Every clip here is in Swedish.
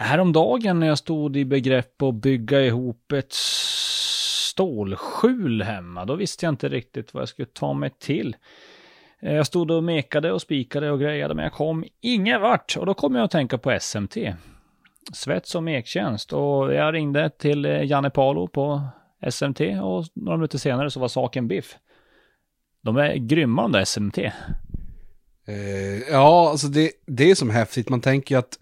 Häromdagen när jag stod i begrepp att bygga ihop ett stålskjul hemma, då visste jag inte riktigt vad jag skulle ta mig till. Eh, jag stod och mekade och spikade och grejade, men jag kom ingen vart. Och då kom jag att tänka på SMT. Svets och mektjänst. Och jag ringde till eh, Janne Palo på SMT och några minuter senare så var saken biff. De är grymma de där SMT. Eh, ja, alltså det, det är som häftigt. Man tänker ju att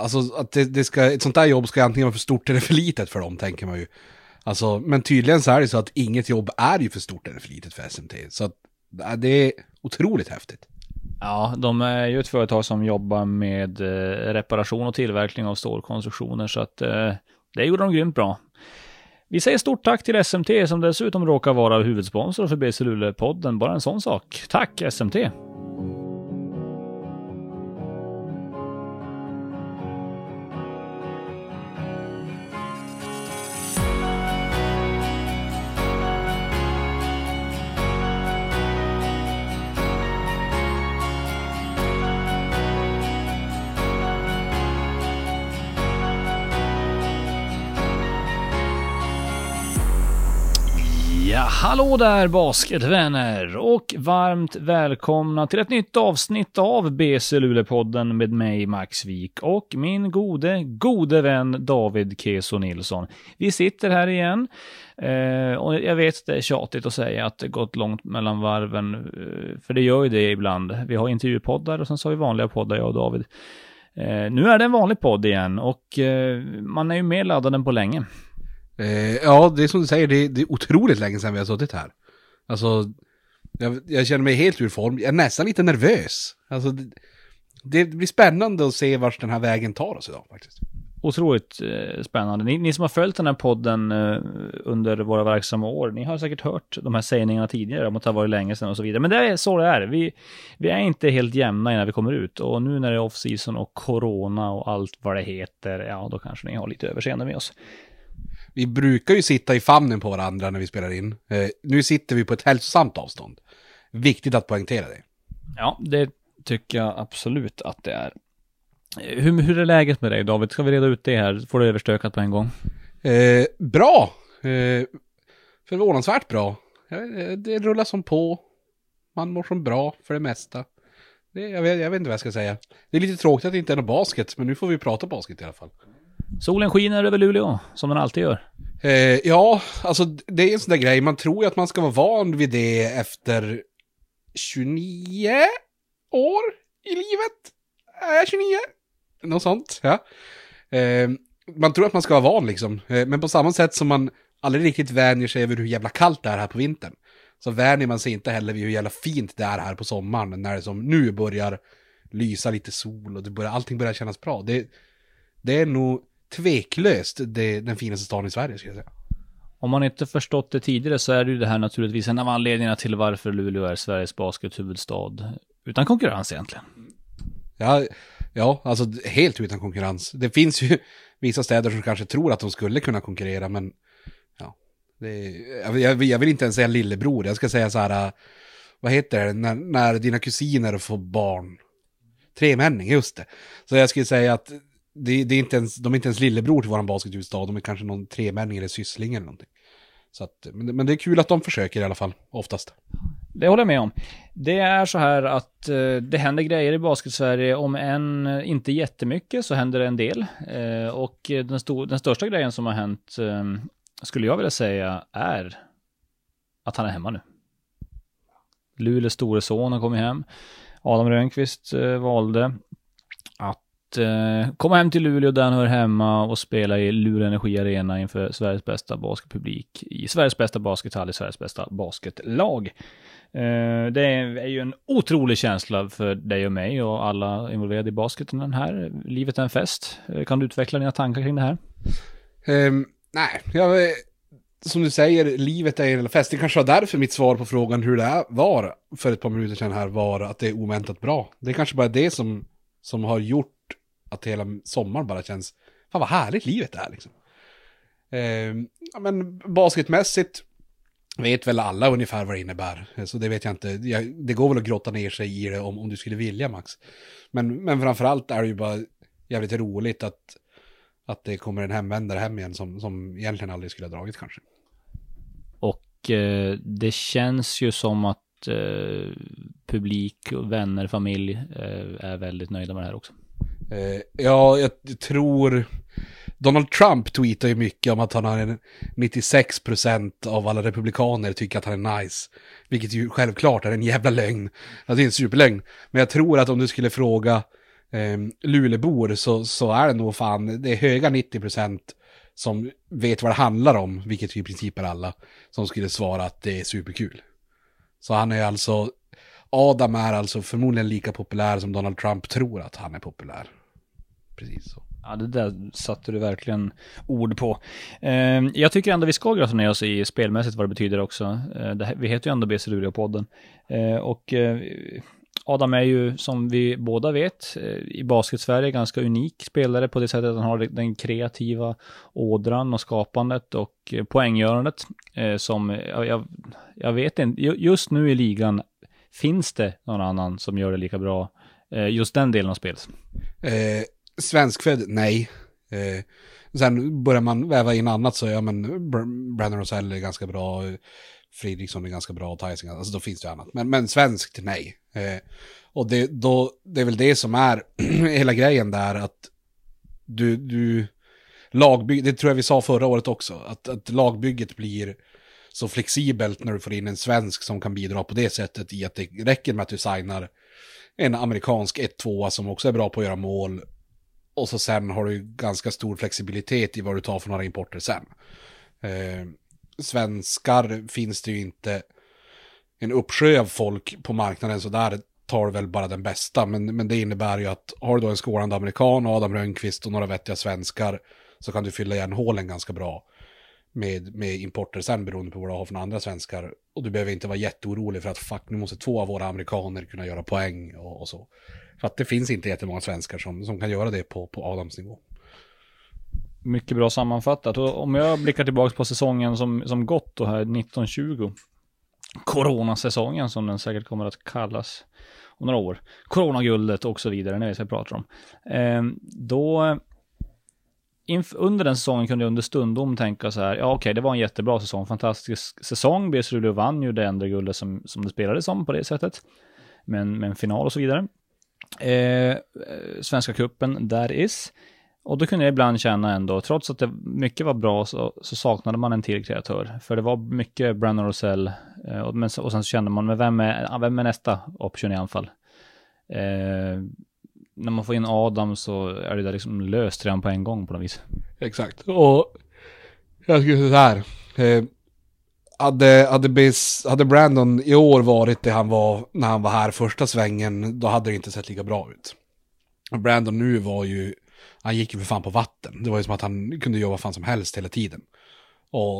Alltså att det, det, ska, ett sånt där jobb ska antingen vara för stort eller för litet för dem, tänker man ju. Alltså, men tydligen så är det så att inget jobb är ju för stort eller för litet för SMT. Så att äh, det är otroligt häftigt. Ja, de är ju ett företag som jobbar med eh, reparation och tillverkning av stålkonstruktioner, så att eh, det gjorde de grymt bra. Vi säger stort tack till SMT som dessutom råkar vara huvudsponsor för BC Luleå-podden. Bara en sån sak. Tack SMT! Hallå där basketvänner och varmt välkomna till ett nytt avsnitt av BC Luleå-podden med mig Max Wik och min gode, gode vän David Keso Nilsson. Vi sitter här igen eh, och jag vet det är tjatigt att säga att det gått långt mellan varven, eh, för det gör ju det ibland. Vi har intervjupoddar och sen så har vi vanliga poddar, jag och David. Eh, nu är det en vanlig podd igen och eh, man är ju mer laddad än på länge. Eh, ja, det är som du säger, det är, det är otroligt länge sedan vi har suttit här. Alltså, jag, jag, känner mig helt ur form. Jag är nästan lite nervös. Alltså, det, det blir spännande att se vart den här vägen tar oss idag faktiskt. Otroligt eh, spännande. Ni, ni, som har följt den här podden eh, under våra verksamma år, ni har säkert hört de här sägningarna tidigare om att det har varit länge sedan och så vidare. Men det är så det är. Vi, vi är inte helt jämna innan vi kommer ut. Och nu när det är off-season och corona och allt vad det heter, ja då kanske ni har lite överseende med oss vi brukar ju sitta i famnen på varandra när vi spelar in. Eh, nu sitter vi på ett hälsosamt avstånd. Viktigt att poängtera det. Ja, det tycker jag absolut att det är. Hur, hur är läget med dig David? Ska vi reda ut det här? Får du överstökat på en gång? Eh, bra! Eh, förvånansvärt bra. Eh, det rullar som på. Man mår som bra för det mesta. Det, jag, vet, jag vet inte vad jag ska säga. Det är lite tråkigt att det inte är någon basket, men nu får vi prata basket i alla fall. Solen skiner över Luleå, som den alltid gör. Eh, ja, alltså det är en sån där grej. Man tror ju att man ska vara van vid det efter 29 år i livet. Är jag 29? Något sånt, ja. Eh, man tror att man ska vara van liksom. Eh, men på samma sätt som man aldrig riktigt vänjer sig över hur jävla kallt det är här på vintern. Så vänjer man sig inte heller vid hur jävla fint det är här på sommaren. När det som nu börjar lysa lite sol och det börjar, allting börjar kännas bra. Det, det är nog tveklöst det, den finaste staden i Sverige, ska jag säga. Om man inte förstått det tidigare så är det ju det här naturligtvis en av anledningarna till varför Luleå är Sveriges baskethuvudstad. Utan konkurrens egentligen. Ja, ja, alltså helt utan konkurrens. Det finns ju vissa städer som kanske tror att de skulle kunna konkurrera, men ja. Det, jag, jag vill inte ens säga lillebror, jag ska säga så här, vad heter det, när, när dina kusiner får barn. Tremänning, just det. Så jag skulle säga att det, det, är inte ens, de är inte ens lillebror till våran baskethuvudstad, de är kanske någon tremänning eller syssling eller någonting. Så att, men, men det är kul att de försöker i alla fall, oftast. Det håller jag med om. Det är så här att eh, det händer grejer i basket-Sverige, om än eh, inte jättemycket så händer det en del. Eh, och eh, den, stor, den största grejen som har hänt, eh, skulle jag vilja säga, är att han är hemma nu. Luleås store son har kommit hem. Adam Rönnqvist eh, valde eh, komma hem till Luleå där han hör hemma och spela i Luleå Energi Arena inför Sveriges bästa basketpublik i Sveriges bästa baskethall i Sveriges bästa basketlag. Eh, det är ju en otrolig känsla för dig och mig och alla involverade i basketen den här. Livet är en fest. Eh, kan du utveckla dina tankar kring det här? Um, nej, jag, som du säger, livet är en fest. Det kanske var därför mitt svar på frågan hur det var för ett par minuter sedan här var att det är oväntat bra. Det är kanske bara det som, som har gjort att hela sommaren bara känns, fan vad härligt livet är liksom. Eh, men basketmässigt vet väl alla ungefär vad det innebär. Så det vet jag inte. Jag, det går väl att grotta ner sig i det om, om du skulle vilja Max. Men, men framförallt är det ju bara jävligt roligt att, att det kommer en hemvändare hem igen som, som egentligen aldrig skulle ha dragit kanske. Och eh, det känns ju som att eh, publik, vänner, familj eh, är väldigt nöjda med det här också. Eh, ja, jag tror... Donald Trump tweetar ju mycket om att han har en 96% av alla republikaner tycker att han är nice. Vilket ju självklart är en jävla lögn. Alltså det är en superlögn. Men jag tror att om du skulle fråga eh, Lulebor så, så är det nog fan, det är höga 90% som vet vad det handlar om, vilket i princip är alla, som skulle svara att det är superkul. Så han är alltså, Adam är alltså förmodligen lika populär som Donald Trump tror att han är populär. Precis så. Ja, det där satte du verkligen ord på. Eh, jag tycker ändå vi ska grotta ner oss i spelmässigt vad det betyder också. Eh, vi heter ju ändå BC Luleå-podden. Eh, och eh, Adam är ju, som vi båda vet, i basket-Sverige ganska unik spelare på det sättet att han har den kreativa ådran och skapandet och poänggörandet. som, jag, jag vet inte, just nu i ligan finns det någon annan som gör det lika bra, just den delen av spelet. Eh Svenskfödd, nej. Eh, sen börjar man väva in annat så, ja men Brandon Rosell är ganska bra, Fridriksson är ganska bra, Tyson, alltså då finns det annat. Men, men svenskt, nej. Eh, och det, då, det är väl det som är hela grejen där, att du, du, lagbygg, det tror jag vi sa förra året också, att, att lagbygget blir så flexibelt när du får in en svensk som kan bidra på det sättet i att det räcker med att du signar en amerikansk 1-2 som också är bra på att göra mål och så sen har du ganska stor flexibilitet i vad du tar för några importer sen. Eh, svenskar finns det ju inte en uppsjö av folk på marknaden så där tar du väl bara den bästa. Men, men det innebär ju att har du då en skårande amerikan, Adam Rönnqvist och några vettiga svenskar så kan du fylla igen hålen ganska bra med, med importer sen beroende på vad du har för andra svenskar. Och du behöver inte vara jätteorolig för att fuck, nu måste två av våra amerikaner kunna göra poäng och, och så. För att det finns inte jättemånga svenskar som, som kan göra det på, på Adams nivå. Mycket bra sammanfattat. Och om jag blickar tillbaka på säsongen som, som gått då här 1920. Coronasäsongen som den säkert kommer att kallas om några år. Coronaguldet och så vidare, när vi ska prata om. Eh, då under den säsongen kunde jag under stundom tänka så här, ja okej, okay, det var en jättebra säsong, fantastisk säsong. BS Luleå vann ju det enda guldet som, som det spelades om på det sättet. Men med en final och så vidare. Eh, Svenska kuppen där is. Och då kunde jag ibland känna ändå, trots att det mycket var bra, så, så saknade man en till kreatör. För det var mycket Brandon Rosell, eh, och, men, och sen så kände man, men vem är, vem är nästa option i anfall? Eh, när man får in Adam så är det där liksom löst redan på en gång på något vis. Exakt. Och jag skulle säga så här. Eh, hade, hade, Biz, hade Brandon i år varit det han var när han var här första svängen, då hade det inte sett lika bra ut. Brandon nu var ju, han gick ju för fan på vatten. Det var ju som att han kunde jobba vad fan som helst hela tiden. Och,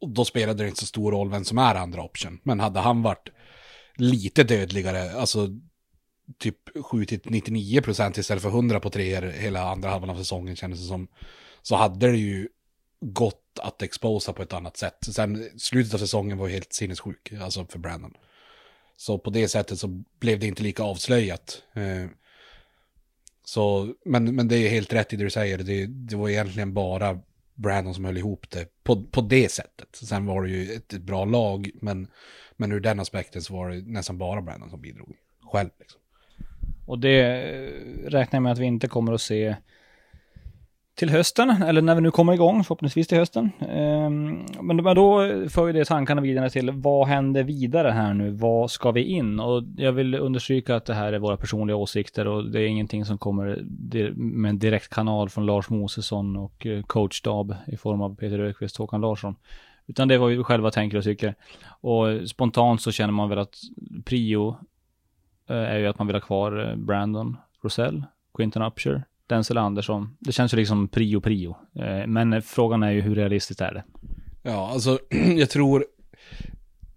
och då spelade det inte så stor roll vem som är andra option. Men hade han varit lite dödligare, alltså typ skjutit 99 procent istället för 100 på treor hela andra halvan av säsongen kändes det som, så hade det ju gått att exposa på ett annat sätt. Sen slutet av säsongen var ju helt sinnessjuk, alltså för Brandon. Så på det sättet så blev det inte lika avslöjat. Eh, så, men, men det är helt rätt i det du säger, det, det var egentligen bara Brandon som höll ihop det på, på det sättet. Sen var det ju ett, ett, bra lag, men, men ur den aspekten så var det nästan bara Brandon som bidrog själv. Liksom. Och det eh, räknar jag med att vi inte kommer att se till hösten, eller när vi nu kommer igång, förhoppningsvis till hösten. Ehm, men då för ju det tankarna vidare till vad händer vidare här nu? Vad ska vi in? Och jag vill understryka att det här är våra personliga åsikter och det är ingenting som kommer med en direkt kanal från Lars Mosesson och eh, coachstab i form av Peter Rökvist och Håkan Larsson. Utan det är vad vi själva tänker och tycker. Och spontant så känner man väl att prio Eh, är ju att man vill ha kvar eh, Brandon Rosell, Quinton Upshur, Denzel Andersson. Det känns ju liksom prio prio. Eh, men frågan är ju hur realistiskt är det? Ja, alltså jag tror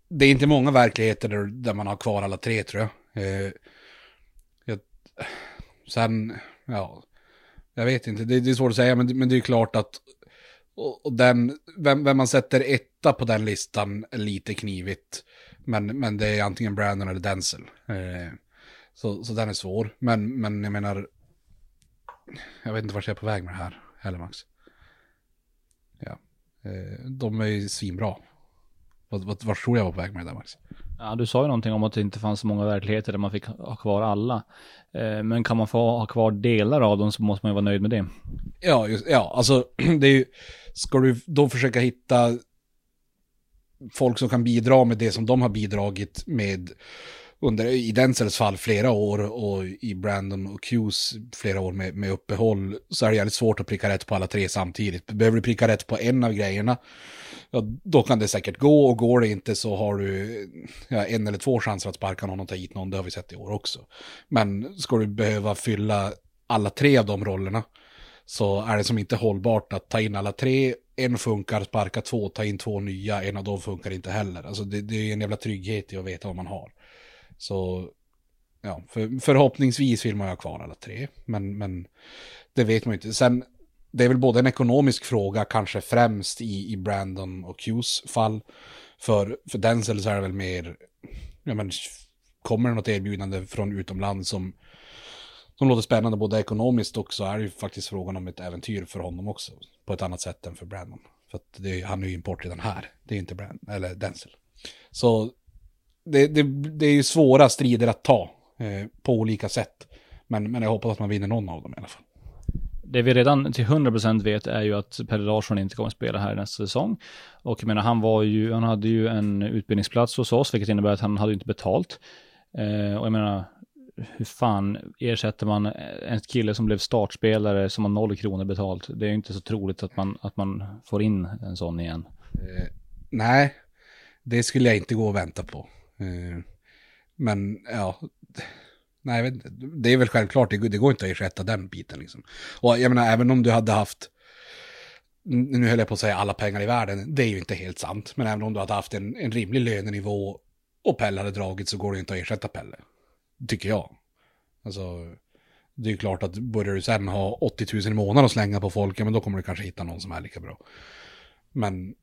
det är inte många verkligheter där, där man har kvar alla tre tror jag. Eh, jag sen, ja, jag vet inte, det, det, är svårt att säga, men, men det är klart att och, och den, vem, vem, man sätter etta på den listan är lite knivigt. Men, men det är antingen Brandon eller Denzel. Eh, så, så den är svår. Men, men jag menar, jag vet inte vart jag är på väg med det här heller Max. Ja, eh, de är ju svinbra. Vart, vart, tror jag var på väg med det där Max? Ja, du sa ju någonting om att det inte fanns så många verkligheter där man fick ha kvar alla. Eh, men kan man få ha kvar delar av dem så måste man ju vara nöjd med det. Ja, just, ja, alltså det är ju, ska du då försöka hitta folk som kan bidra med det som de har bidragit med under, i Denzels fall flera år och i Brandon och Qs flera år med, med uppehåll så är det jävligt svårt att pricka rätt på alla tre samtidigt. Behöver du pricka rätt på en av grejerna, ja, då kan det säkert gå och går det inte så har du ja, en eller två chanser att sparka någon och ta hit någon, det har vi sett i år också. Men ska du behöva fylla alla tre av de rollerna så är det som inte hållbart att ta in alla tre, en funkar, sparka två, ta in två nya, en av dem funkar inte heller. Alltså det, det är en jävla trygghet i att veta vad man har. Så ja, för, förhoppningsvis vill man ha kvar alla tre, men, men det vet man ju inte. Sen, det är väl både en ekonomisk fråga, kanske främst i, i Brandon och Qs fall. För, för Denzel så är det väl mer, ja men, kommer det något erbjudande från utomlands som, som låter spännande både ekonomiskt och så är det ju faktiskt frågan om ett äventyr för honom också. På ett annat sätt än för Brandon. För att det, han är ju import redan här, det är inte Brandon, eller Denzel. Så det, det, det är ju svåra strider att ta eh, på olika sätt. Men, men jag hoppas att man vinner någon av dem i alla fall. Det vi redan till 100% vet är ju att Pelle Larsson inte kommer att spela här nästa säsong. Och jag menar, han var ju, han hade ju en utbildningsplats hos oss, vilket innebär att han hade inte betalt. Eh, och jag menar, hur fan ersätter man en kille som blev startspelare som har noll kronor betalt? Det är ju inte så troligt att man, att man får in en sån igen. Eh, nej, det skulle jag inte gå och vänta på. Eh, men ja, nej, det är väl självklart, det, det går inte att ersätta den biten liksom. Och jag menar, även om du hade haft, nu höll jag på att säga alla pengar i världen, det är ju inte helt sant. Men även om du hade haft en, en rimlig lönenivå och Pelle hade dragit så går det inte att ersätta Pelle. Tycker jag. Alltså, det är ju klart att börjar du sen ha 80 000 i månaden att slänga på folk, ja men då kommer du kanske hitta någon som är lika bra. Men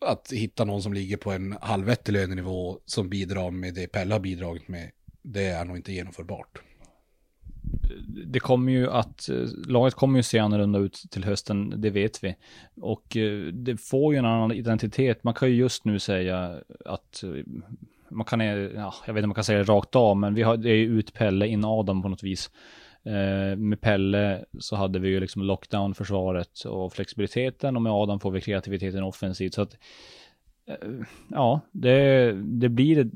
att hitta någon som ligger på en halvvettig lönenivå som bidrar med det Pelle har bidragit med, det är nog inte genomförbart. Det kommer ju att, laget kommer ju se annorlunda ut till hösten, det vet vi. Och eh, det får ju en annan identitet. Man kan ju just nu säga att man kan, ja, jag vet inte om man kan säga det rakt av, men vi har, det är ju ut Pelle in Adam på något vis. Eh, med Pelle så hade vi ju liksom lockdown-försvaret och flexibiliteten och med Adam får vi kreativiteten offensivt. Så att, eh, ja, det, det blir eh,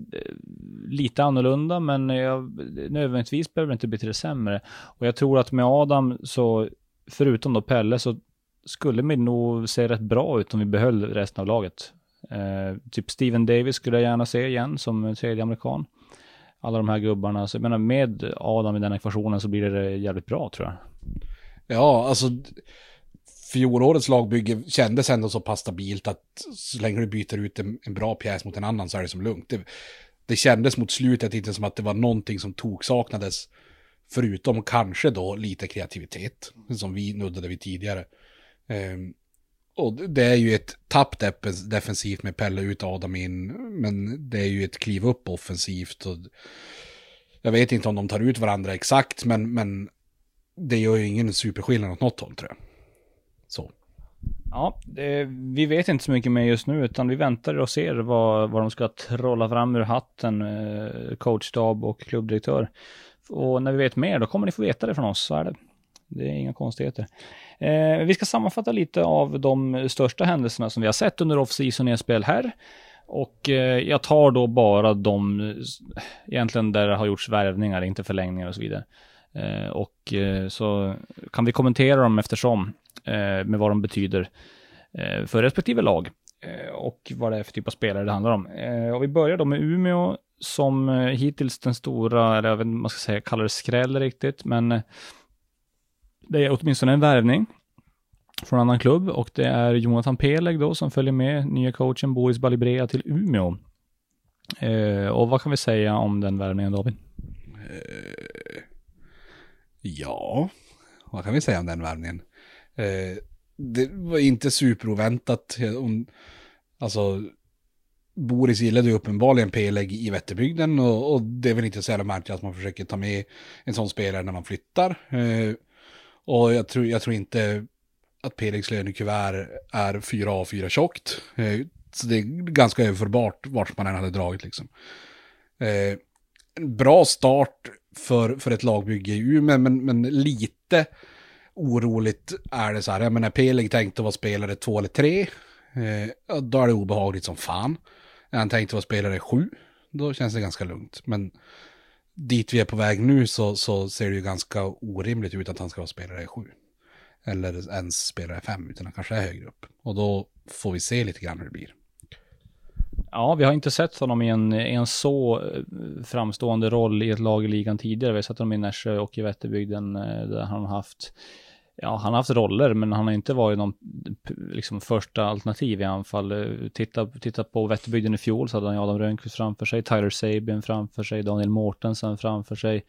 lite annorlunda, men jag, nödvändigtvis behöver det inte bli till det sämre. Och jag tror att med Adam så, förutom då Pelle, så skulle det nog se rätt bra ut om vi behöll resten av laget. Eh, typ Steven Davis skulle jag gärna se igen som tredje amerikan alla de här gubbarna. Så jag menar med Adam i den ekvationen så blir det jävligt bra tror jag. Ja, alltså fjolårets lagbygge kändes ändå så pass stabilt att så länge du byter ut en, en bra pjäs mot en annan så är det som lugnt. Det, det kändes mot slutet inte som att det var någonting som tog saknades. Förutom kanske då lite kreativitet, som vi nuddade vid tidigare. Um, och det är ju ett tapp defensivt med Pelle ut Adam in, men det är ju ett kliv upp offensivt. Och jag vet inte om de tar ut varandra exakt, men, men det gör ju ingen superskillnad åt något håll tror jag. Så. Ja, det, vi vet inte så mycket mer just nu, utan vi väntar och ser vad, vad de ska trolla fram ur hatten, eh, coachstab och klubbdirektör. Och när vi vet mer, då kommer ni få veta det från oss, så är det. Det är inga konstigheter. Eh, vi ska sammanfatta lite av de största händelserna som vi har sett under off-season i spel här. Och eh, jag tar då bara de, eh, egentligen där det har gjorts värvningar, inte förlängningar och så vidare. Eh, och eh, så kan vi kommentera dem eftersom, eh, med vad de betyder eh, för respektive lag. Eh, och vad det är för typ av spelare det handlar om. Eh, och vi börjar då med Umeå som hittills den stora, eller jag vet inte om man ska säga, kallar det skräll riktigt, men det är åtminstone en värvning från en annan klubb och det är Jonathan Peleg då som följer med nya coachen Boris Balibrea till Umeå. Eh, och vad kan vi säga om den värvningen David? Eh, ja, vad kan vi säga om den värvningen? Eh, det var inte superoväntat. Alltså, Boris gillade ju uppenbarligen Peleg i Vätterbygden och, och, det är väl inte så jävla märkligt att man försöker ta med en sån spelare när man flyttar. Eh, och jag tror, jag tror inte att Pelix lönekuvert är 4A4 tjockt. Eh, så det är ganska överförbart vart man än hade dragit liksom. Eh, en bra start för, för ett lagbygge i Umeå, men, men lite oroligt är det så här, jag menar Pelig tänkte vara spelare två eller tre, eh, då är det obehagligt som fan. När han tänkte vara spelare sju, då känns det ganska lugnt. Men dit vi är på väg nu så, så ser det ju ganska orimligt ut att han ska vara spelare sju. Eller ens spelare fem, utan han kanske är högre upp. Och då får vi se lite grann hur det blir. Ja, vi har inte sett honom i en, i en så eh, framstående roll i ett lag i ligan tidigare. Vi har sett honom i Nässjö och i Vätterbygden eh, där han har haft Ja, han har haft roller, men han har inte varit någon liksom, första alternativ i anfall. Titta, titta på Vätterbygden i fjol så hade han Adam Rönnqvist framför sig, Tyler Sabin framför sig, Daniel Mortensen framför sig,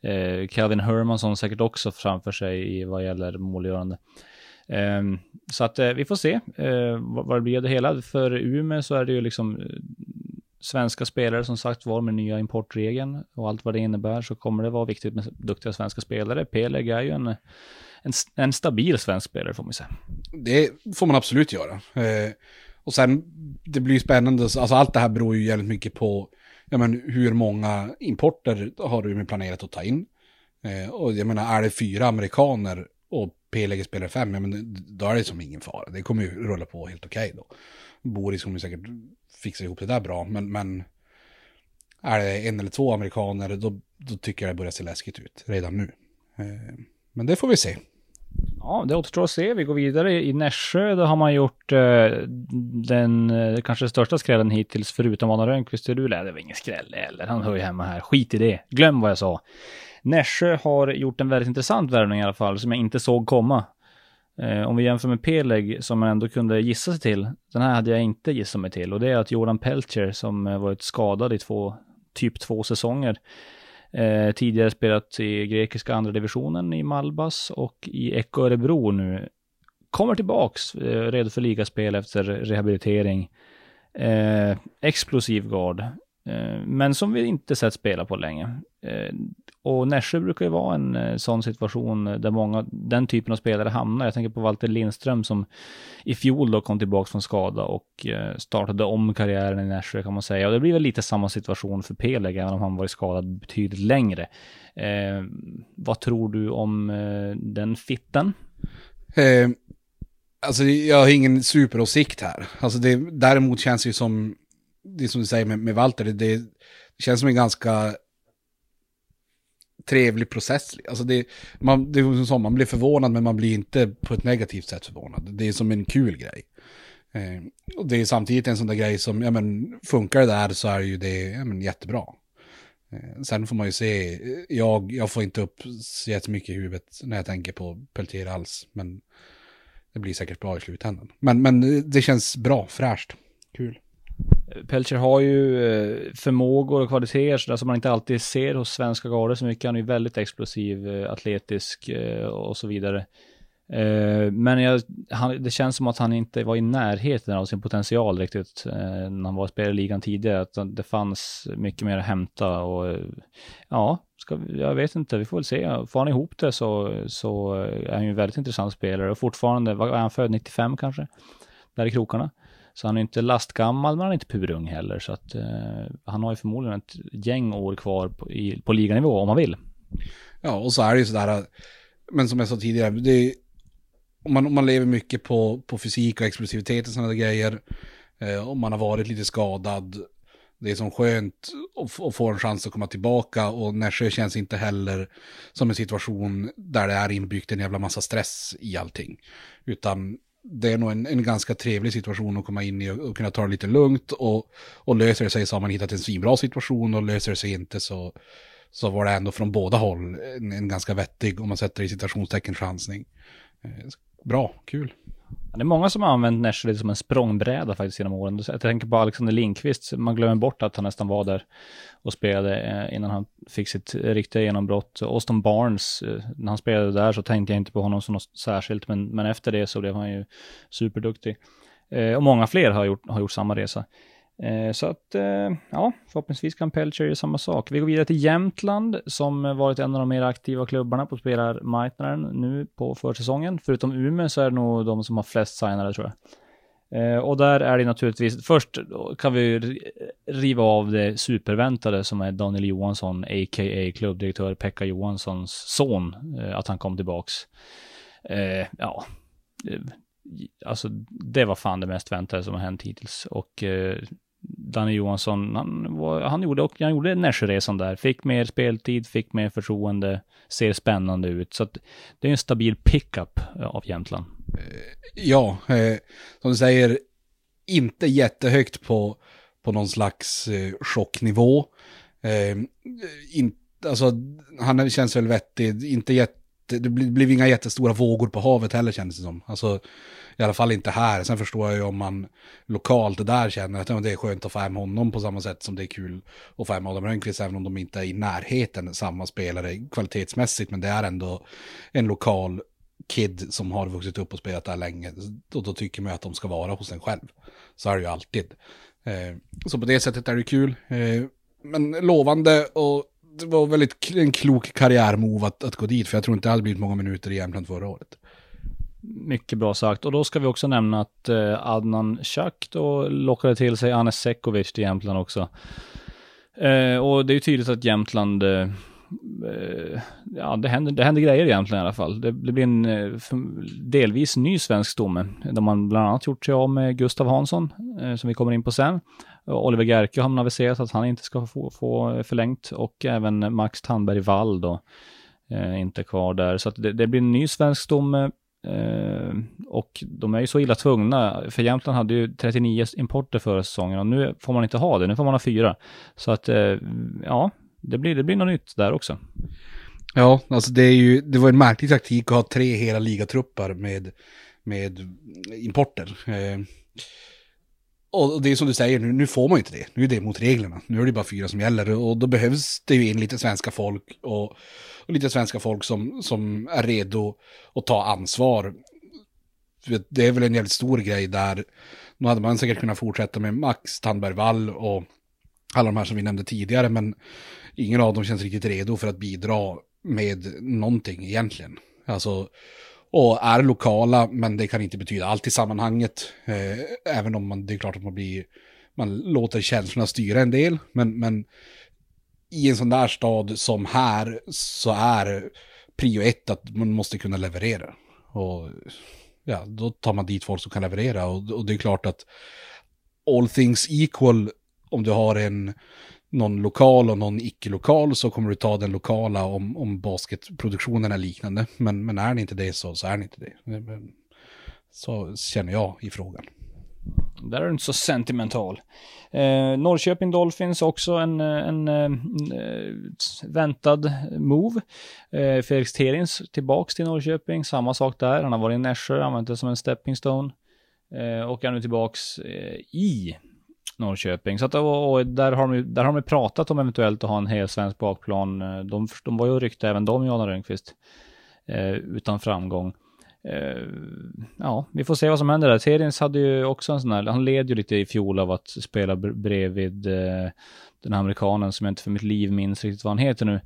eh, Calvin Hermansson säkert också framför sig i vad gäller målgörande. Eh, så att eh, vi får se eh, vad, vad det blir av det hela. För Umeå så är det ju liksom eh, svenska spelare som sagt var med nya importregeln och allt vad det innebär så kommer det vara viktigt med duktiga svenska spelare. Peleg är ju en, en, en stabil svensk spelare får man säga. Det får man absolut göra. Eh, och sen, det blir spännande, alltså allt det här beror ju jävligt mycket på ja, men, hur många importer har du planerat att ta in. Eh, och jag menar, är det fyra amerikaner och P-läge spelar fem, ja, men då är det som ingen fara. Det kommer ju rulla på helt okej okay då. Boris kommer säkert fixa ihop det där bra, men, men är det en eller två amerikaner, då, då tycker jag det börjar se läskigt ut redan nu. Eh, men det får vi se. Ja, det återstår att se. Vi går vidare. I Nässjö, då har man gjort eh, den eh, kanske största skrällen hittills, förutom Anna Rönnqvist i Luleå. Det var ingen skräll eller han hör ju hemma här. Skit i det. Glöm vad jag sa. Nässjö har gjort en väldigt intressant värvning i alla fall, som jag inte såg komma. Eh, om vi jämför med Peleg, som man ändå kunde gissa sig till. Den här hade jag inte gissat mig till. Och det är att Jordan Pelcher, som eh, varit skadad i två, typ två säsonger, eh, tidigare spelat i grekiska andra divisionen i Malbas och i Eko Örebro nu, kommer tillbaks, eh, redo för ligaspel efter rehabilitering. Eh, explosiv gard, Eh, men som vi inte sett spela på länge. Eh, och Nässjö brukar ju vara en eh, sån situation där många, den typen av spelare hamnar. Jag tänker på Walter Lindström som i fjol då kom tillbaka från skada och startade om karriären i Nässjö kan man säga. Och det blir väl lite samma situation för Peleg, även om han varit skadad betydligt längre. Eh, vad tror du om eh, den fitten? Eh, alltså jag har ingen superåsikt här. Alltså det, däremot känns det ju som, det som du säger med, med Walter, det, det känns som en ganska trevlig process. Alltså det, man, det är som man blir förvånad men man blir inte på ett negativt sätt förvånad. Det är som en kul grej. Eh, och det är samtidigt en sån där grej som, ja men funkar det där så är ju det ja, men, jättebra. Eh, sen får man ju se, jag, jag får inte upp så jättemycket i huvudet när jag tänker på Peltier alls. Men det blir säkert bra i slutändan. Men, men det känns bra, fräscht, kul. Pelcher har ju eh, förmågor och kvaliteter som man inte alltid ser hos svenska garder så mycket. Han är ju väldigt explosiv, eh, atletisk eh, och så vidare. Men jag, han, det känns som att han inte var i närheten av sin potential riktigt när han var i ligan tidigare. Att det fanns mycket mer att hämta och ja, ska, jag vet inte, vi får väl se. Får han ihop det så, så är han ju en väldigt intressant spelare och fortfarande, vad är han född, 95 kanske? Där i krokarna. Så han är inte lastgammal, men han är inte purung heller. Så att eh, han har ju förmodligen ett gäng år kvar på, i, på liganivå om han vill. Ja, och så är det ju sådär, men som jag sa tidigare, det om, man, om man lever mycket på, på fysik och explosivitet och sådana grejer, eh, om man har varit lite skadad, det är som skönt att, att få en chans att komma tillbaka och Nässjö känns inte heller som en situation där det är inbyggt en jävla massa stress i allting. Utan det är nog en, en ganska trevlig situation att komma in i och, och kunna ta det lite lugnt. Och, och löser det sig så har man hittat en svinbra situation och löser det sig inte så, så var det ändå från båda håll en, en ganska vettig, om man sätter i citationstecken, chansning. Eh, bra, kul. Det är många som har använt Nashville som en språngbräda faktiskt genom åren. Jag tänker på Alexander Lindqvist, man glömmer bort att han nästan var där och spelade eh, innan han fick sitt riktiga genombrott. Austin Barnes, eh, när han spelade där så tänkte jag inte på honom som något särskilt, men, men efter det så blev han ju superduktig. Eh, och många fler har gjort, har gjort samma resa. Eh, så att, eh, ja, förhoppningsvis kan Pelcher göra samma sak. Vi går vidare till Jämtland, som varit en av de mer aktiva klubbarna på spelarmarknaden nu på försäsongen. Förutom Umeå så är det nog de som har flest signare tror jag. Eh, och där är det naturligtvis, först kan vi riva av det superväntade som är Daniel Johansson, a.k.a. klubbdirektör Pekka Johanssons son, att han kom tillbaks. ja, alltså det var fan det mest väntade som har hänt hittills. Och Danny Johansson, han, var, han gjorde, han gjorde Nässjöresan där, fick mer speltid, fick mer förtroende, ser spännande ut. Så att det är en stabil pickup eh, av Jämtland. Eh, ja, eh, som du säger, inte jättehögt på, på någon slags eh, chocknivå. Eh, in, alltså, han känns väl vettig, inte jätte, det blev inga jättestora vågor på havet heller kändes det som. Alltså, i alla fall inte här. Sen förstår jag ju om man lokalt där känner att ja, det är skönt att få hem honom på samma sätt som det är kul att få hem Adam Rönnqvist, även om de inte är i närheten samma spelare kvalitetsmässigt. Men det är ändå en lokal kid som har vuxit upp och spelat där länge. Och då tycker man att de ska vara hos en själv. Så är det ju alltid. Eh, så på det sättet är det kul. Eh, men lovande och det var väldigt en klok karriärmove att, att gå dit. För jag tror inte det hade blivit många minuter i Jämtland förra året. Mycket bra sagt. Och då ska vi också nämna att eh, Adnan Chak då lockade till sig Anes Sekovic till Jämtland också. Eh, och det är ju tydligt att Jämtland, eh, eh, ja det händer, det händer grejer i Jämtland i alla fall. Det, det blir en eh, delvis ny svensk stomme, där man bland annat gjort sig av med Gustav Hansson, eh, som vi kommer in på sen. Oliver Gerke har man aviserat att han inte ska få, få förlängt och även Max Tandberg Wall då, eh, inte kvar där. Så att det, det blir en ny svensk stomme Eh, och de är ju så illa tvungna, för Jämtland hade ju 39 importer förra säsongen och nu får man inte ha det, nu får man ha fyra. Så att, eh, ja, det blir, det blir något nytt där också. Ja, alltså det är ju, det var en märklig taktik att ha tre hela ligatruppar med, med importer. Eh, och det är som du säger, nu, nu får man ju inte det. Nu är det mot reglerna. Nu är det bara fyra som gäller och då behövs det ju in lite svenska folk och och lite svenska folk som, som är redo att ta ansvar. Det är väl en jävligt stor grej där. Nu hade man säkert kunnat fortsätta med Max Tandberg Wall och alla de här som vi nämnde tidigare, men ingen av dem känns riktigt redo för att bidra med någonting egentligen. Alltså, och är lokala, men det kan inte betyda allt i sammanhanget. Eh, även om man, det är klart att man blir, man låter känslorna styra en del, men, men i en sån där stad som här så är prio ett att man måste kunna leverera. Och ja, då tar man dit folk som kan leverera. Och, och det är klart att all things equal, om du har en någon lokal och någon icke-lokal så kommer du ta den lokala om, om basketproduktionen är liknande. Men, men är det inte det så, så är det inte det. Så känner jag i frågan. Där är du inte så sentimental. Eh, Norrköping Dolphins också en, en, en, eh, väntad move. Eh, Felix Terins tillbaks till Norrköping, samma sak där. Han har varit i Nässjö, använt det som en stepping stone. Eh, och är nu tillbaks eh, i Norrköping. Så att, och, och där, har de, där har de pratat om eventuellt att ha en hel svensk bakplan. De, de var ju ryckta även de, Johan Rönnqvist, eh, utan framgång. Eh, ja, vi får se vad som händer där. Terins hade ju också en sån här, han led ju lite i fjol av att spela bredvid eh, den amerikanen som jag inte för mitt liv minns riktigt vad han heter nu.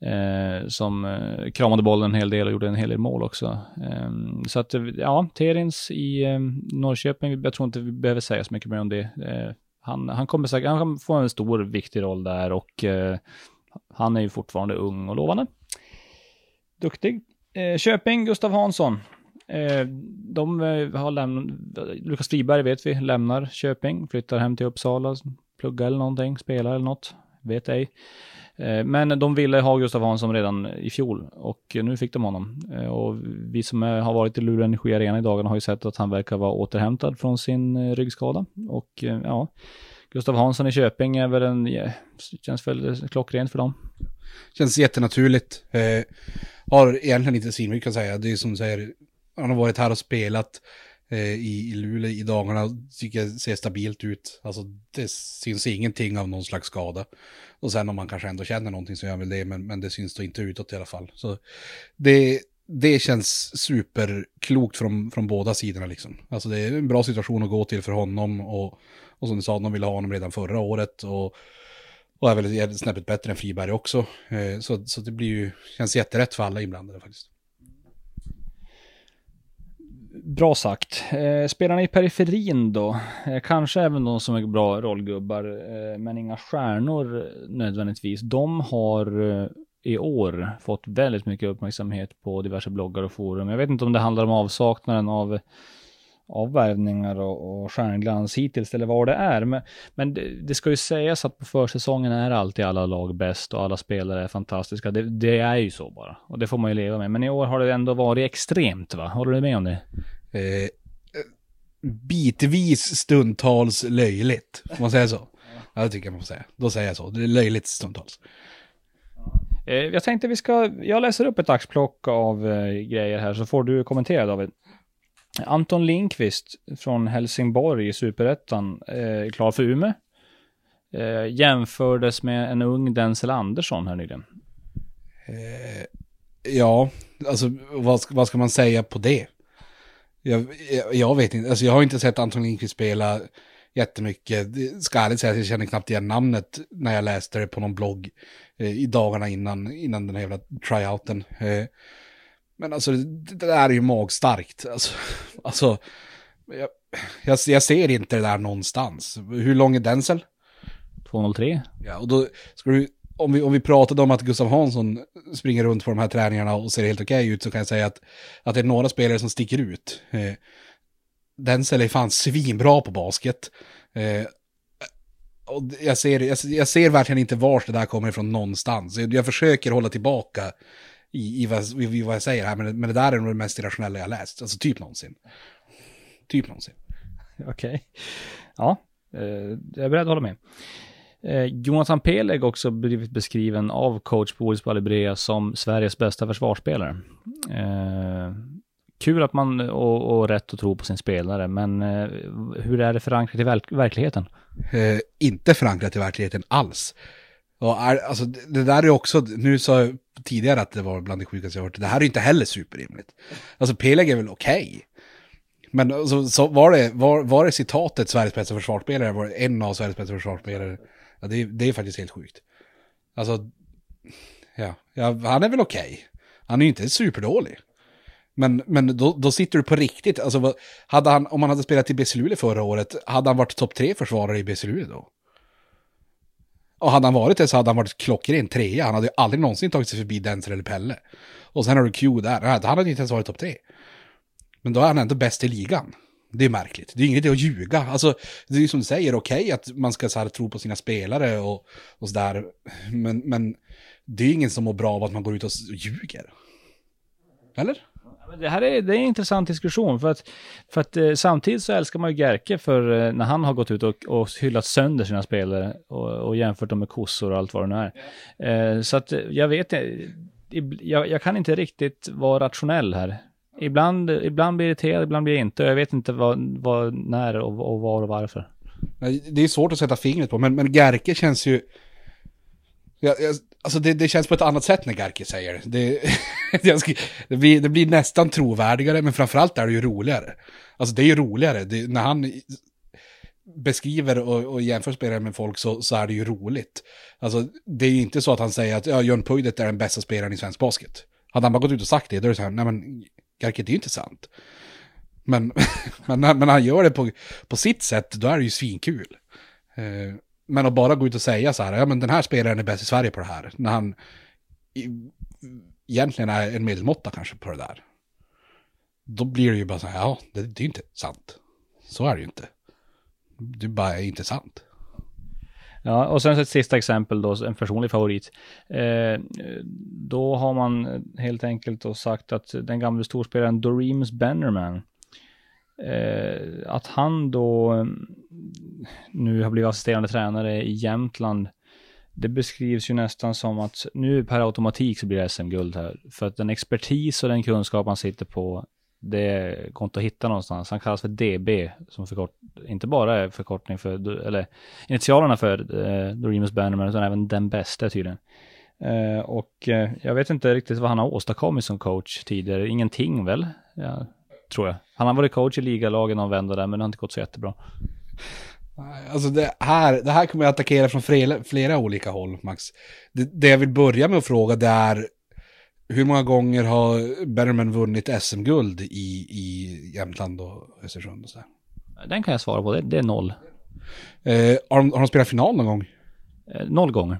Eh, som eh, kramade bollen en hel del och gjorde en hel del mål också. Ehm, så att, ja, Terins i eh, Norrköping, jag tror inte vi behöver säga så mycket mer om det. Eh, han, han kommer säkert, han få en stor viktig roll där och eh, han är ju fortfarande ung och lovande. Duktig. Eh, Köping, Gustav Hansson. Eh, de eh, har lämnat, Lukas Friberg vet vi, lämnar Köping, flyttar hem till Uppsala, pluggar eller någonting, spelar eller något, vet ej. Eh, men de ville ha Gustav Hansson redan i fjol och nu fick de honom. Eh, och vi som har varit i Luleå Energi Arena i dagarna har ju sett att han verkar vara återhämtad från sin eh, ryggskada. Och ja, Gustav Hansson i Köping är väl en, ja, känns väl klockrent för dem. Känns jättenaturligt. Eh, har egentligen inte svinmycket att säga. Det är som du säger, han har varit här och spelat Eh, i, i Luleå i dagarna. Tycker jag ser stabilt ut. Alltså det syns ingenting av någon slags skada. Och sen om man kanske ändå känner någonting så gör väl det, men, men det syns då inte utåt i alla fall. Så det, det känns superklokt från, från båda sidorna liksom. Alltså det är en bra situation att gå till för honom och, och som du sa, de ville ha honom redan förra året och, och är väl snäppet bättre än Friberg också. Eh, så, så det blir ju, känns jätterätt för alla inblandade faktiskt. Bra sagt. Eh, spelarna i periferin då? Eh, kanske även de som är bra rollgubbar, eh, men inga stjärnor nödvändigtvis. De har eh, i år fått väldigt mycket uppmärksamhet på diverse bloggar och forum. Jag vet inte om det handlar om avsaknaden av av värvningar och, och stjärnglans hittills eller vad det är. Men, men det, det, ska ju sägas att på försäsongen är alltid alla lag bäst och alla spelare är fantastiska. Det, det, är ju så bara. Och det får man ju leva med. Men i år har det ändå varit extremt va? Håller du med om det? Eh, bitvis stundtals löjligt. Får man säga så? Ja, det tycker jag man får säga. Då säger jag så. Det är löjligt stundtals. Eh, jag tänkte vi ska, jag läser upp ett axplock av eh, grejer här så får du kommentera David. Anton Linkvist från Helsingborg i Superettan, eh, klar för Umeå. Eh, jämfördes med en ung Denzel Andersson här nyligen. Eh, ja, alltså vad, vad ska man säga på det? Jag, jag, jag, vet inte, alltså jag har inte sett Anton Linkvist spela jättemycket. Ska ärligt säga att jag känner knappt igen namnet när jag läste det på någon blogg eh, i dagarna innan, innan den här jävla tryouten. Eh, men alltså det, det där är ju magstarkt. Alltså, alltså jag, jag, jag, ser inte det där någonstans. Hur lång är Denzel? 203. Ja, och då ska du om vi, om vi pratade om att Gustav Hansson springer runt på de här träningarna och ser helt okej okay ut så kan jag säga att, att det är några spelare som sticker ut. Eh, Denzel är fan svinbra på basket. Eh, och jag ser, jag, jag, ser verkligen inte vart det där kommer ifrån någonstans. Jag, jag försöker hålla tillbaka i, i, vad, i, vad jag säger här, men, men det där är nog det mest irrationella jag läst. Alltså typ någonsin. Typ någonsin. Okej. Okay. Ja, eh, jag är beredd att hålla med. Eh, Jonathan Peleg också blivit beskriven av coach Boris Balibrea som Sveriges bästa försvarsspelare. Eh, kul att man, och, och, rätt att tro på sin spelare, men eh, hur är det förankrat i verk verkligheten? Eh, inte förankrat i verkligheten alls. Och är, alltså, det där är också, nu sa jag tidigare att det var bland det sjukaste jag hört, det här är inte heller superrimligt. Alltså Peleg är väl okej. Okay. Men alltså, så var, det, var, var det citatet Sveriges bästa försvarsspelare, var det en av Sveriges bästa försvarsspelare Ja, det, det är faktiskt helt sjukt. Alltså, ja, ja han är väl okej. Okay. Han är ju inte superdålig. Men, men då, då sitter du på riktigt, alltså hade han, om han hade spelat i BC Luleå förra året, hade han varit topp tre försvarare i BC Luleå då? Och hade han varit det så hade han varit klockren trea, han hade ju aldrig någonsin tagit sig förbi Denser eller Pelle. Och sen har du Q där, han hade inte ens varit topp tre. Men då är han ändå bäst i ligan. Det är märkligt. Det är inget att ljuga. Alltså, det är ju som du säger, okej okay, att man ska så här, tro på sina spelare och, och sådär. Men, men det är ingen som mår bra av att man går ut och ljuger. Eller? Det här är, det är en intressant diskussion för att, för att eh, samtidigt så älskar man ju Gerke för eh, när han har gått ut och, och hyllat sönder sina spelare och, och jämfört dem med kossor och allt vad det nu är. Eh, så att eh, jag vet eh, inte, jag, jag, kan inte riktigt vara rationell här. Ibland, ibland blir jag irriterad, ibland blir jag inte. Jag vet inte vad, vad när och, och var och varför. Det är svårt att sätta fingret på, men, men Gerke känns ju... Jag, jag, alltså det, det, känns på ett annat sätt när Garki säger det. Det, blir, det blir nästan trovärdigare, men framförallt är det ju roligare. Alltså det är ju roligare. Det, när han beskriver och, och jämför spelare med folk så, så är det ju roligt. Alltså det är ju inte så att han säger att ja, Jörn Pujdet är den bästa spelaren i svensk basket. Hade han bara gått ut och sagt det, då är det så här, nej men Garki, det är ju inte sant. Men, men, men han gör det på, på sitt sätt, då är det ju svinkul. Uh, men att bara gå ut och säga så här, ja men den här spelaren är bäst i Sverige på det här, när han i, egentligen är en medelmåtta kanske på det där. Då blir det ju bara så här, ja, det, det är ju inte sant. Så är det ju inte. Det bara är inte sant. Ja, och sen ett sista exempel då, en personlig favorit. Eh, då har man helt enkelt då sagt att den gamla storspelaren Doreems Bannerman, eh, Eh, att han då mm, nu har blivit assisterande tränare i Jämtland, det beskrivs ju nästan som att nu per automatik så blir det SM-guld här. För att den expertis och den kunskap han sitter på det går inte att hitta någonstans. Han kallas för DB, som förkort, inte bara är förkortning för, eller initialerna för eh, Doremus Bannerman, utan även den bästa tydligen. Eh, och eh, jag vet inte riktigt vad han har åstadkommit som coach tidigare. Ingenting väl? Ja, tror jag. Han har varit coach i ligalagen och vända där, men det har inte gått så jättebra. Alltså det här, det här kommer jag attackera från flera, flera olika håll, Max. Det, det jag vill börja med att fråga det är hur många gånger har Betterman vunnit SM-guld i, i Jämtland och Östersund och så Den kan jag svara på, det, det är noll. Eh, har, de, har de spelat final någon gång? Eh, noll gånger.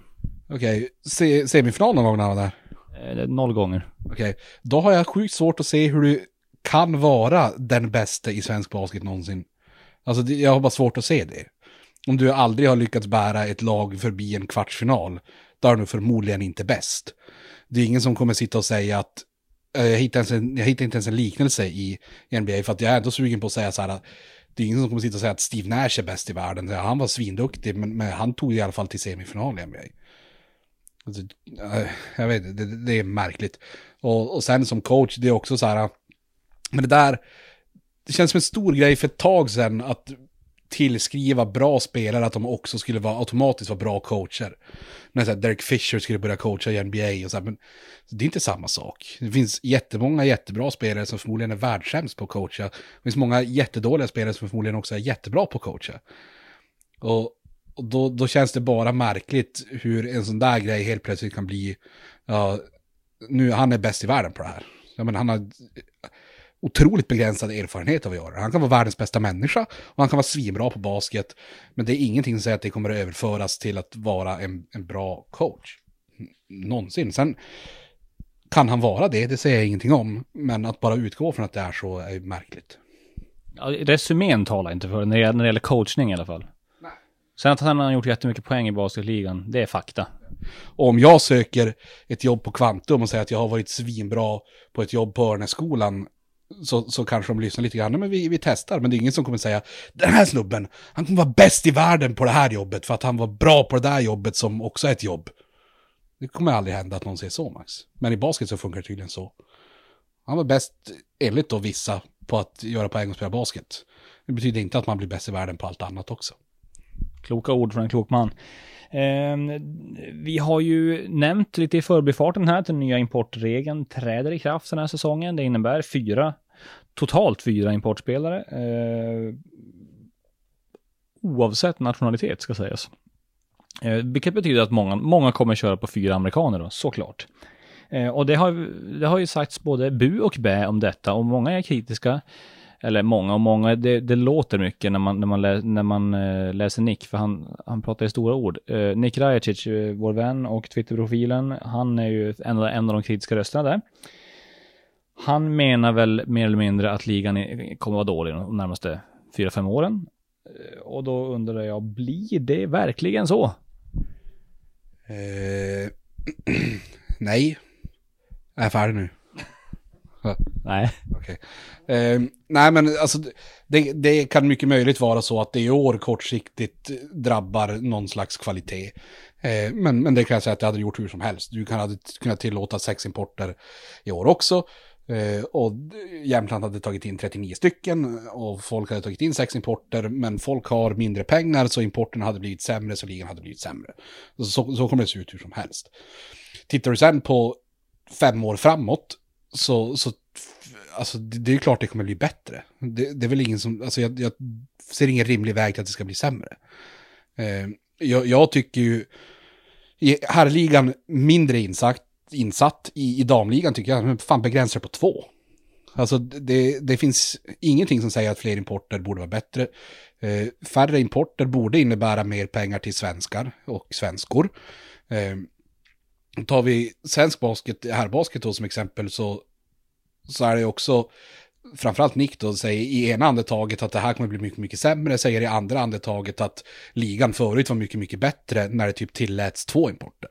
Okej, okay. Se, semifinal någon gång när han var där? Eh, noll gånger. Okej, okay. då har jag sjukt svårt att se hur du kan vara den bästa i svensk basket någonsin. Alltså jag har bara svårt att se det. Om du aldrig har lyckats bära ett lag förbi en kvartsfinal, då är du förmodligen inte bäst. Det är ingen som kommer sitta och säga att eh, jag, hittar en, jag hittar inte ens en liknelse i, i NBA, för att jag är ändå sugen på att säga så här, det är ingen som kommer sitta och säga att Steve Nash är bäst i världen. Han var svinduktig, men, men han tog i alla fall till semifinal i NBA. Alltså, eh, jag vet det, det är märkligt. Och, och sen som coach, det är också så här, men det där, det känns som en stor grej för ett tag sedan att tillskriva bra spelare att de också skulle vara automatiskt vara bra coacher. När så här, Derek Fisher skulle börja coacha i NBA och så här, men det är inte samma sak. Det finns jättemånga jättebra spelare som förmodligen är världssämst på att coacha. Det finns många jättedåliga spelare som förmodligen också är jättebra på att coacha. Och, och då, då känns det bara märkligt hur en sån där grej helt plötsligt kan bli, ja, nu, han är bäst i världen på det här. Ja, men han har otroligt begränsad erfarenhet av att göra Han kan vara världens bästa människa och han kan vara svinbra på basket. Men det är ingenting som säger att det kommer att överföras till att vara en, en bra coach. Någonsin. Sen kan han vara det, det säger jag ingenting om. Men att bara utgå från att det är så är märkligt. Ja, resumén talar inte för det, när det gäller coachning i alla fall. Nej. Sen att han har gjort jättemycket poäng i basketligan, det är fakta. Och om jag söker ett jobb på Kvantum och säger att jag har varit svinbra på ett jobb på Örnässkolan så, så kanske de lyssnar lite grann, men vi, vi testar. Men det är ingen som kommer säga, den här snubben, han kommer vara bäst i världen på det här jobbet för att han var bra på det där jobbet som också är ett jobb. Det kommer aldrig hända att någon säger så, Max. Men i basket så funkar det tydligen så. Han var bäst, enligt då vissa, på att göra poäng och spela basket. Det betyder inte att man blir bäst i världen på allt annat också. Kloka ord från en klok man. Eh, vi har ju nämnt lite i förbifarten här att den nya importregeln träder i kraft den här säsongen. Det innebär fyra, totalt fyra importspelare. Eh, oavsett nationalitet ska sägas. Eh, vilket betyder att många, många kommer köra på fyra amerikaner då, såklart. Eh, och det har, det har ju sagts både bu och bä om detta och många är kritiska eller många och många, det, det låter mycket när man, när man, lä, när man äh, läser Nick, för han, han pratar i stora ord. Äh, Nick Rajacic, eh, vår vän och Twitterprofilen, han är ju en, en av de kritiska rösterna där. Han menar väl mer eller mindre att ligan är, kommer vara dålig de närmaste fyra fem åren. Och då undrar jag, blir det verkligen så? Eh, nej. Jag är färdig nu. Nej. Okay. Eh, nej, men alltså det, det, kan mycket möjligt vara så att det i år kortsiktigt drabbar någon slags kvalitet. Eh, men, men det kan jag säga att det hade gjort hur som helst. Du kan, hade kunnat tillåta sex importer i år också. Eh, och Jämtland hade tagit in 39 stycken och folk hade tagit in sex importer, men folk har mindre pengar så importen hade blivit sämre så ligan hade blivit sämre. Så, så kommer det se ut hur som helst. Tittar du sen på fem år framåt så, så alltså, det, det är klart det kommer bli bättre. Det, det är väl ingen som, alltså jag, jag, ser ingen rimlig väg till att det ska bli sämre. Eh, jag, jag, tycker ju, i herrligan mindre insatt, insatt i, i damligan tycker jag, fan begränsar på två. Alltså det, det finns ingenting som säger att fler importer borde vara bättre. Eh, färre importer borde innebära mer pengar till svenskar och svenskor. Eh, tar vi svensk basket, herrbasket då som exempel så, så är det också framförallt Nick då säger i ena andetaget att det här kommer bli mycket, mycket sämre, säger i andra andetaget att ligan förut var mycket, mycket bättre när det typ tilläts två importer.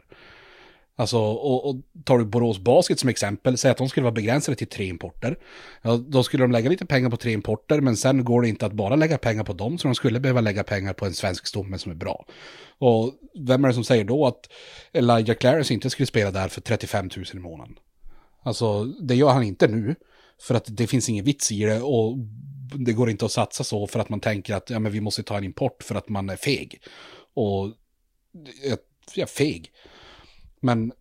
Alltså, och, och tar du Borås Basket som exempel, säg att de skulle vara begränsade till tre importer. Ja, då skulle de lägga lite pengar på tre importer, men sen går det inte att bara lägga pengar på dem, så de skulle behöva lägga pengar på en svensk stomme som är bra. Och vem är det som säger då att Elijah Clarence inte skulle spela där för 35 000 i månaden? Alltså, det gör han inte nu, för att det finns ingen vits i det och det går inte att satsa så för att man tänker att ja, men vi måste ta en import för att man är feg. Och, ja, feg. Men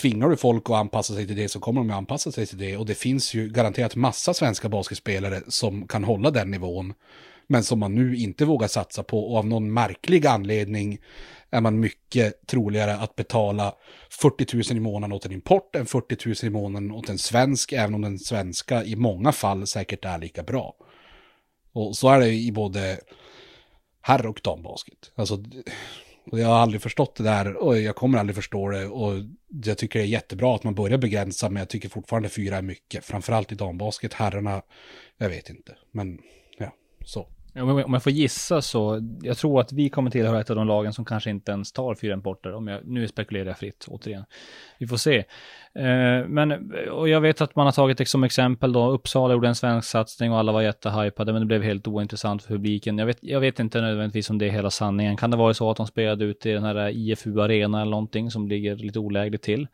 tvingar du folk att anpassa sig till det så kommer de att anpassa sig till det. Och det finns ju garanterat massa svenska basketspelare som kan hålla den nivån. Men som man nu inte vågar satsa på och av någon märklig anledning är man mycket troligare att betala 40 000 i månaden åt en import än 40 000 i månaden åt en svensk, även om den svenska i många fall säkert är lika bra. Och så är det i både herr och dambasket. Alltså, jag har aldrig förstått det där och jag kommer aldrig förstå det. Och jag tycker det är jättebra att man börjar begränsa, men jag tycker fortfarande fyra är mycket. Framförallt i dambasket, herrarna, jag vet inte. Men ja, så. Om jag får gissa så, jag tror att vi kommer tillhöra ett av de lagen som kanske inte ens tar fyra importer. Om jag, nu spekulerar jag fritt, återigen. Vi får se. Eh, men, och jag vet att man har tagit som exempel då, Uppsala gjorde en svensk satsning och alla var jättehypade, men det blev helt ointressant för publiken. Jag vet, jag vet inte nödvändigtvis om det är hela sanningen. Kan det vara så att de spelade ut i den här IFU Arena eller någonting som ligger lite olägligt till?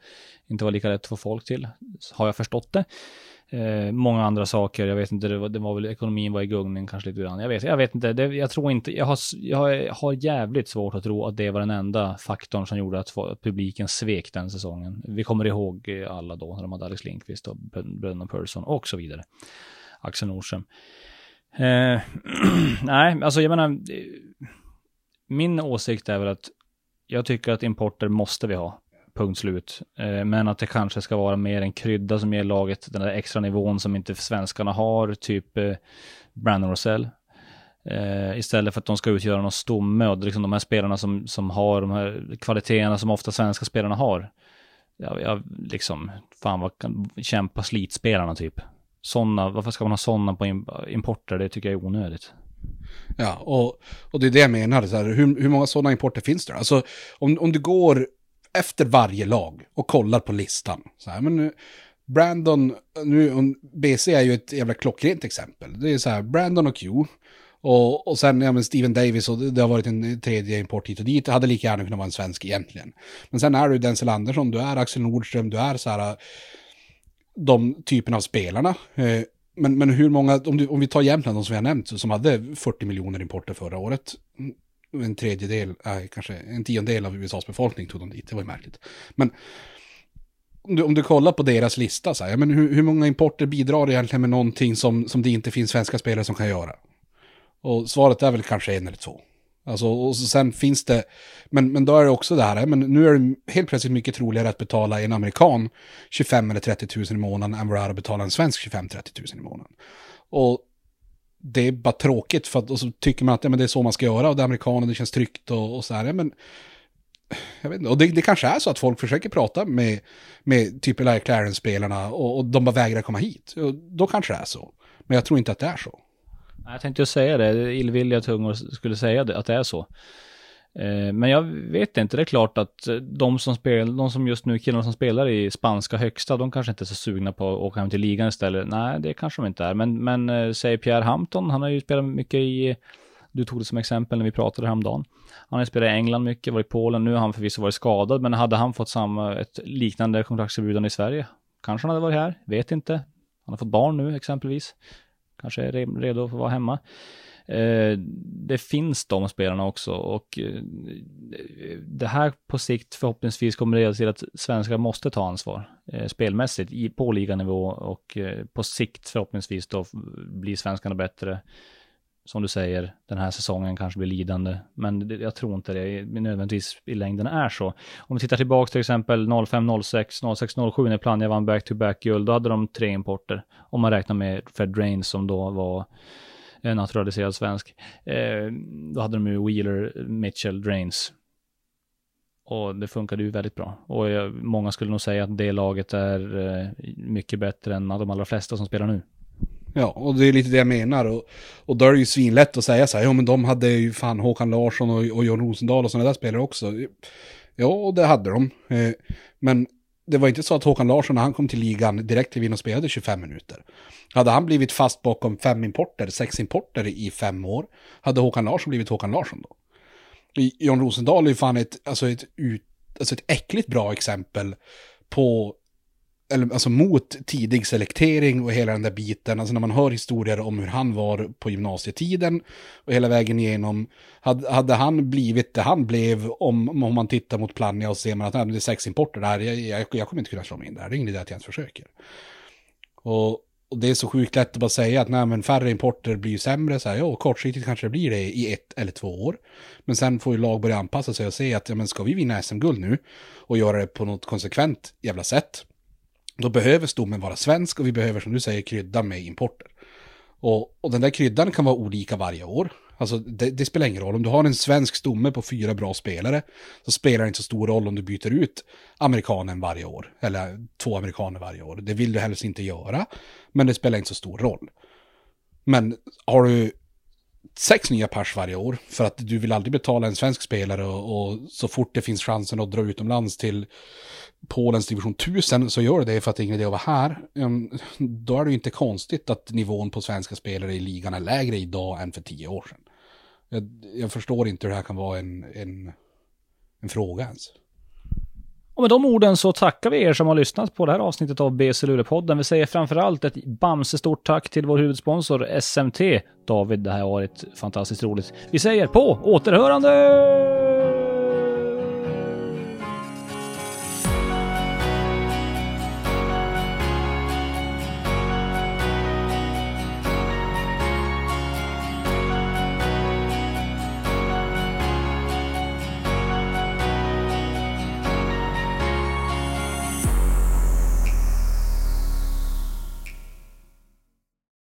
Inte var lika lätt att få folk till, har jag förstått det. Eh, många andra saker, jag vet inte, det var, det var väl ekonomin var i gungning kanske lite grann. Jag vet, jag vet inte, det, jag tror inte, jag har, jag har jävligt svårt att tro att det var den enda faktorn som gjorde att, att publiken svek den säsongen. Vi kommer ihåg eh, alla då, när de hade Alex Lindqvist och Brennan Persson och så vidare. Axel Nordström. Eh, nej, alltså jag menar, eh, min åsikt är väl att jag tycker att importer måste vi ha punkt slut. Eh, men att det kanske ska vara mer en krydda som ger laget den där extra nivån som inte svenskarna har, typ eh, Brandon Rosell. Eh, istället för att de ska utgöra någon stomme och liksom de här spelarna som, som har de här kvaliteterna som ofta svenska spelarna har. Jag, jag liksom, fan vad kan, kämpa slitspelarna typ. Sådana, varför ska man ha sådana på importer? Det tycker jag är onödigt. Ja, och, och det är det jag menar. Så här, hur, hur många sådana importer finns det? Alltså, om, om du går efter varje lag och kollar på listan. Så här, men nu, Brandon, nu, BC är ju ett jävla klockrent exempel. Det är så här, Brandon och Q. Och, och sen, ja men Steven Davis och det, har varit en tredje import hit och dit. Det hade lika gärna kunnat vara en svensk egentligen. Men sen är du Denzel Andersson, du är Axel Nordström, du är så här, de typen av spelarna. Eh, men, men hur många, om, du, om vi tar Jämtland, de som vi har nämnt, som hade 40 miljoner importer förra året en tredjedel, äh, kanske en tiondel av USAs befolkning tog de dit. Det var ju märkligt. Men om du, om du kollar på deras lista, så här, men hur, hur många importer bidrar egentligen med någonting som, som det inte finns svenska spelare som kan göra? Och svaret är väl kanske en eller två. Alltså, och sen finns det, men, men då är det också det här, men nu är det helt plötsligt mycket troligare att betala en amerikan 25 eller 30 000 i månaden än vad det är att betala en svensk 25-30 000 i månaden. Och det är bara tråkigt för att och så tycker man att ja, men det är så man ska göra och det är amerikaner, det känns tryggt och, och så här. Ja, men, jag vet inte, och det, det, kanske är så att folk försöker prata med, med typ Eli Clarence-spelarna och, och, de bara vägrar komma hit. Och då kanske det är så. Men jag tror inte att det är så. Jag tänkte ju säga det, illvilliga tungor skulle säga det, att det är så. Eh, men jag vet inte, det är klart att eh, de som, spel, de som just nu, killarna som spelar i spanska högsta, de kanske inte är så sugna på att åka hem till ligan istället. Nej, det kanske de inte är. Men, men eh, säg Pierre Hampton, han har ju spelat mycket i, du tog det som exempel när vi pratade häromdagen. Han har ju spelat i England mycket, varit i Polen, nu har han förvisso varit skadad, men hade han fått samma, ett liknande kontraktserbjudande i Sverige, kanske han hade varit här, vet inte. Han har fått barn nu exempelvis. Kanske är redo för att vara hemma. Eh, det finns de spelarna också och eh, det här på sikt förhoppningsvis kommer leda till att svenskar måste ta ansvar eh, spelmässigt på liganivå och på sikt förhoppningsvis då blir svenskarna bättre. Som du säger, den här säsongen kanske blir lidande, men jag tror inte det nödvändigtvis i längden är så. Om vi tittar tillbaka till exempel 05, 06, 06, 07 när Plannja vann back-to-back-guld, då hade de tre importer. Om man räknar med Fred Rains som då var Eh, naturaliserad svensk. Eh, då hade de ju Wheeler, Mitchell, Drains. Och det funkade ju väldigt bra. Och jag, många skulle nog säga att det laget är eh, mycket bättre än de allra flesta som spelar nu. Ja, och det är lite det jag menar. Och, och då är det ju svinlätt att säga så här, ja men de hade ju fan Håkan Larsson och, och John Rosendahl och sådana där spelare också. Ja, det hade de. Eh, men det var inte så att Håkan Larsson när han kom till ligan direkt till in och spelade 25 minuter. Hade han blivit fast bakom fem importer, sex importer i fem år, hade Håkan Larsson blivit Håkan Larsson då? John Rosendahl är fan ett, alltså ett, ut, alltså ett äckligt bra exempel på eller, alltså mot tidig selektering och hela den där biten. Alltså när man hör historier om hur han var på gymnasietiden och hela vägen igenom. Hade, hade han blivit det han blev om, om man tittar mot Plannja och ser man att nej, det är sex importer där, jag, jag, jag kommer inte kunna slå mig in där, det är ingen idé att jag ens försöker. Och, och det är så sjukt lätt att bara säga att nej, men färre importer blir ju sämre. Så här, ja, kortsiktigt kanske det blir det i ett eller två år. Men sen får ju lag börja anpassa sig och se att ja, men ska vi vinna SM-guld nu och göra det på något konsekvent jävla sätt. Då behöver stommen vara svensk och vi behöver som du säger krydda med importer. Och, och den där kryddan kan vara olika varje år. Alltså det, det, spelar ingen roll. Om du har en svensk stomme på fyra bra spelare så spelar det inte så stor roll om du byter ut amerikanen varje år. Eller två amerikaner varje år. Det vill du helst inte göra. Men det spelar inte så stor roll. Men har du sex nya pers varje år för att du vill aldrig betala en svensk spelare och, och så fort det finns chansen att dra utomlands till Polens division 1000 så gör det det för att det är ingen idé att vara här. Ehm, då är det ju inte konstigt att nivån på svenska spelare i ligan är lägre idag än för tio år sedan. Jag, jag förstår inte hur det här kan vara en, en, en fråga ens. Och med de orden så tackar vi er som har lyssnat på det här avsnittet av BC Luleå-podden. Vi säger framförallt ett Bamse stort tack till vår huvudsponsor SMT. David, det här har varit fantastiskt roligt. Vi säger på återhörande!